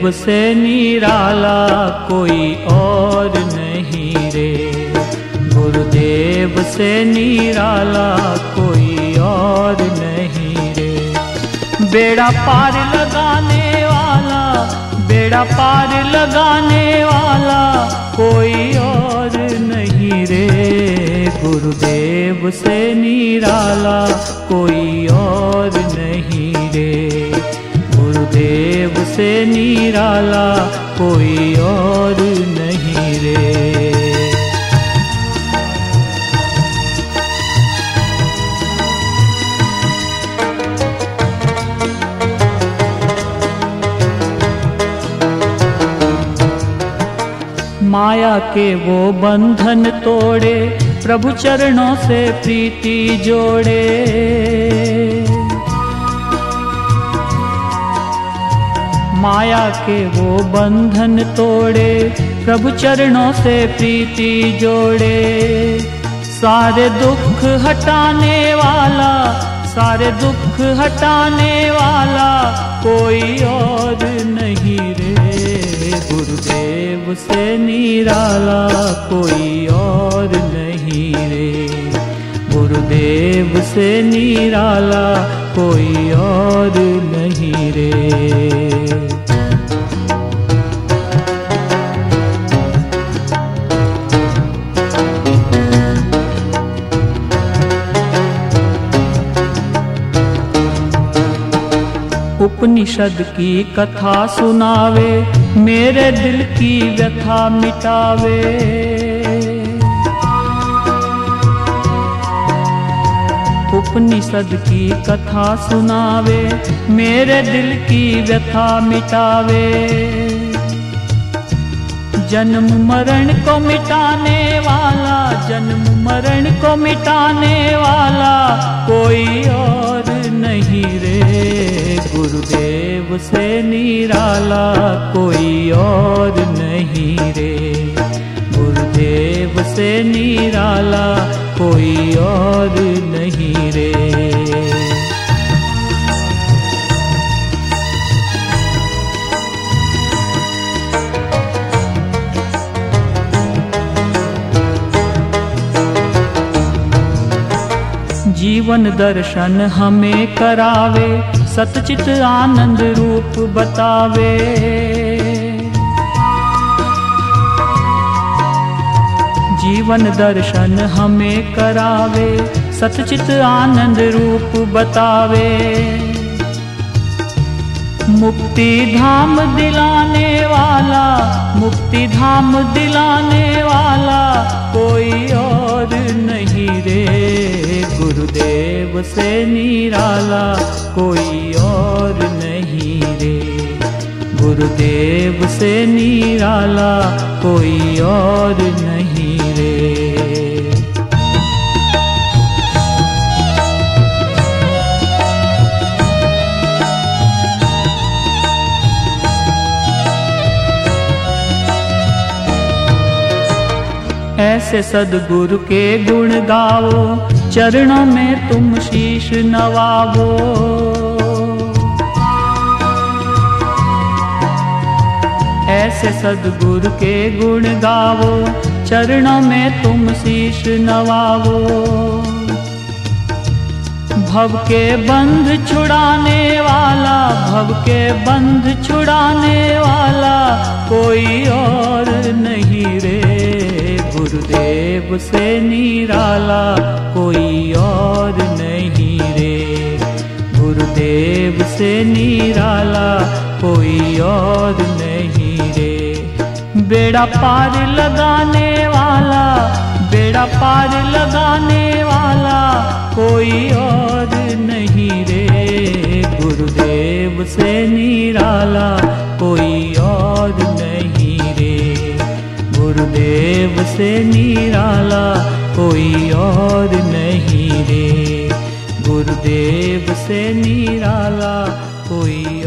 गुरुदेव से निराला कोई और नहीं रे। गुरुदेव से निराला कोई और नहीं रे। बेड़ा पार लगाने वाला, बेड़ा पार लगाने वाला कोई और नहीं रे। गुरुदेव से निराला कोई और नहीं रे। से निराला कोई और नहीं रे। माया के वो बंधन तोड़े, प्रभु चरणों से प्रीति जोड़े। माया के वो बंधन तोड़े, प्रभु चरणों से प्रीति जोड़े। सारे दुख हटाने वाला, सारे दुख हटाने वाला कोई और नहीं रे। गुरुदेव से निराला कोई और नहीं रे। गुरुदेव से निराला कोई और नहीं रे। उपनिषद की कथा सुनावे, मेरे दिल की व्यथा मिटावे। उपनिषद की कथा सुनावे, मेरे दिल की व्यथा मिटावे। जन्म मरण को मिटाने वाला, जन्म मरण को मिटाने वाला कोई और नहीं रे। गुरुदेव से निराला कोई और नहीं रे। गुरुदेव से निराला कोई और जीवन दर्शन हमें करावे, सतचित आनंद रूप बतावे। जीवन दर्शन हमें करावे, सतचित आनंद रूप बतावे। मुक्ति धाम दिलाने वाला, मुक्ति धाम दिलाने वाला कोई और नहीं रे। गुरुदेव से निराला कोई और नहीं रे। गुरुदेव से निराला कोई और नहीं रे। ऐसे सदगुरु के गुण गाओ चरणों में तुम शीश नवावो ऐसे सदगुरु के गुण गावो, चरणों में तुम शीश नवावो भव के बंध छुड़ाने वाला, भव के बंध छुड़ाने वाला कोई और नहीं रे। गुरुदेव से निराला, कोई और नहीं रे। गुरुदेव से निराला, कोई और नहीं रे। बेड़ा पार लगाने वाला, बेड़ा पार लगाने वाला, कोई और नहीं रे। गुरुदेव से निराला गुरुदेव से निराला कोई और नहीं रे। गुरुदेव से निराला कोई